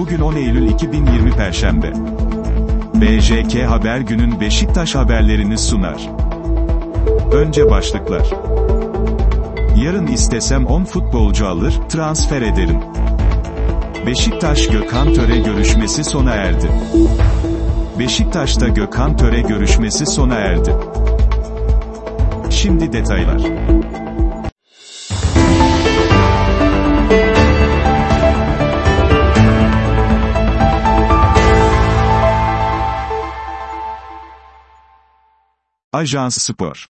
Bugün 10 Eylül 2020 Perşembe. BJK Haber günün Beşiktaş haberlerini sunar. Önce başlıklar. Yarın istesem 10 futbolcu alır, transfer ederim. Beşiktaş Gökhan Töre görüşmesi sona erdi. Beşiktaş'ta Gökhan Töre görüşmesi sona erdi. Şimdi detaylar. Ajans Spor.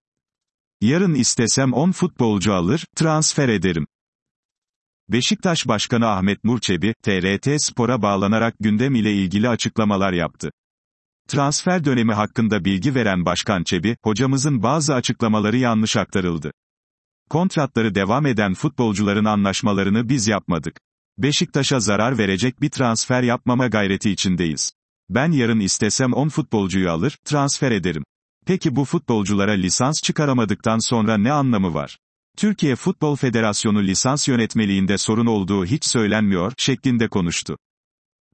Yarın istesem 10 futbolcu alır, transfer ederim. Beşiktaş Başkanı Ahmet Murçebi, TRT Spor'a bağlanarak gündem ile ilgili açıklamalar yaptı. Transfer dönemi hakkında bilgi veren Başkan Çebi, hocamızın bazı açıklamaları yanlış aktarıldı. Kontratları devam eden futbolcuların anlaşmalarını biz yapmadık. Beşiktaş'a zarar verecek bir transfer yapmama gayreti içindeyiz. Ben yarın istesem 10 futbolcuyu alır, transfer ederim. Peki bu futbolculara lisans çıkaramadıktan sonra ne anlamı var? Türkiye Futbol Federasyonu lisans yönetmeliğinde sorun olduğu hiç söylenmiyor, şeklinde konuştu.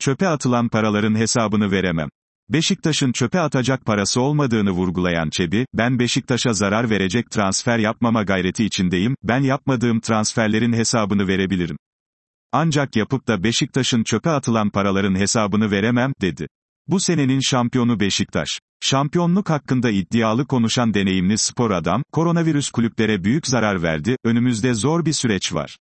Çöpe atılan paraların hesabını veremem. Beşiktaş'ın çöpe atacak parası olmadığını vurgulayan Çebi, ben Beşiktaş'a zarar verecek transfer yapmama gayreti içindeyim, ben yapmadığım transferlerin hesabını verebilirim. Ancak yapıp da Beşiktaş'ın çöpe atılan paraların hesabını veremem, dedi. Bu senenin şampiyonu Beşiktaş. Şampiyonluk hakkında iddialı konuşan deneyimli spor adam, koronavirüs kulüplere büyük zarar verdi, önümüzde zor bir süreç var.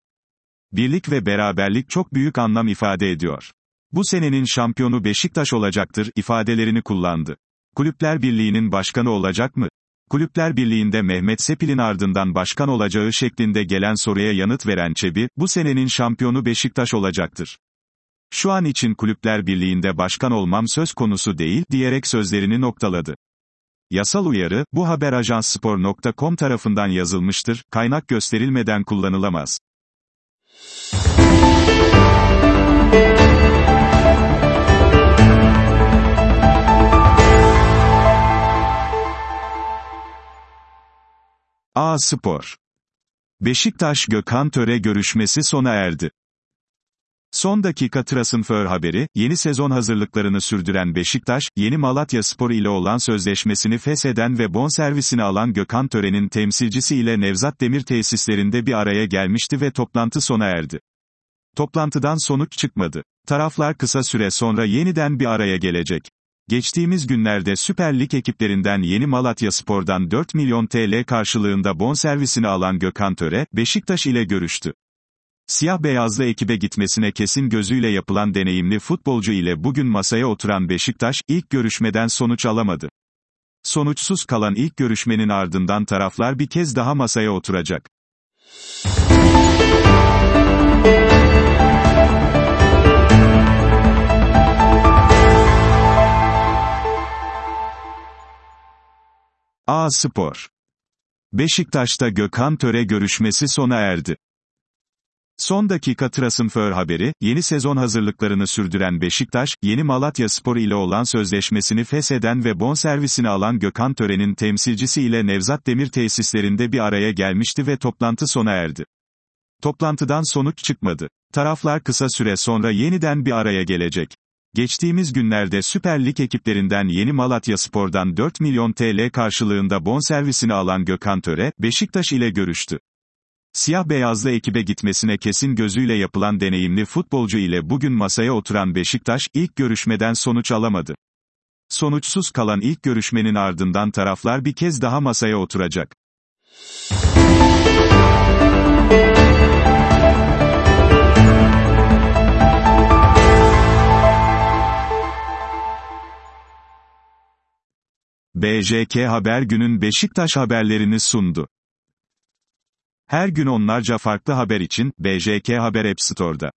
Birlik ve beraberlik çok büyük anlam ifade ediyor. Bu senenin şampiyonu Beşiktaş olacaktır, ifadelerini kullandı. Kulüpler Birliği'nin başkanı olacak mı? Kulüpler Birliği'nde Mehmet Sepil'in ardından başkan olacağı şeklinde gelen soruya yanıt veren Çebi, bu senenin şampiyonu Beşiktaş olacaktır. Şu an için Kulüpler Birliği'nde başkan olmam söz konusu değil, diyerek sözlerini noktaladı. Yasal uyarı, bu haber ajansspor.com tarafından yazılmıştır, kaynak gösterilmeden kullanılamaz. A Spor. Beşiktaş Gökhan Töre görüşmesi sona erdi. Son dakika Transfer haberi, yeni sezon hazırlıklarını sürdüren Beşiktaş, yeni Malatya Spor ile olan sözleşmesini fesheden ve bonservisini alan Gökhan Tören'in temsilcisi ile Nevzat Demir tesislerinde bir araya gelmişti ve toplantı sona erdi. Toplantıdan sonuç çıkmadı. Taraflar kısa süre sonra yeniden bir araya gelecek. Geçtiğimiz günlerde Süper Lig ekiplerinden yeni Malatya Spor'dan 4 milyon TL karşılığında bonservisini alan Gökhan Töre, Beşiktaş ile görüştü. Siyah beyazlı ekibe gitmesine kesin gözüyle yapılan deneyimli futbolcu ile bugün masaya oturan Beşiktaş, ilk görüşmeden sonuç alamadı. Sonuçsuz kalan ilk görüşmenin ardından taraflar bir kez daha masaya oturacak. A Spor Beşiktaş'ta Gökhan Töre görüşmesi sona erdi. Son dakika Transfer haberi, yeni sezon hazırlıklarını sürdüren Beşiktaş, yeni Malatya Spor ile olan sözleşmesini fesheden ve bonservisini alan Gökhan Tören'in temsilcisi ile Nevzat Demir tesislerinde bir araya gelmişti ve toplantı sona erdi. Toplantıdan sonuç çıkmadı. Taraflar kısa süre sonra yeniden bir araya gelecek. Geçtiğimiz günlerde Süper Lig ekiplerinden yeni Malatya Spor'dan 4 milyon TL karşılığında bonservisini alan Gökhan Töre, Beşiktaş ile görüştü. Siyah beyazlı ekibe gitmesine kesin gözüyle yapılan deneyimli futbolcu ile bugün masaya oturan Beşiktaş, ilk görüşmeden sonuç alamadı. Sonuçsuz kalan ilk görüşmenin ardından taraflar bir kez daha masaya oturacak. BJK Haber günün Beşiktaş haberlerini sundu. Her gün onlarca farklı haber için, BJK Haber App Store'da.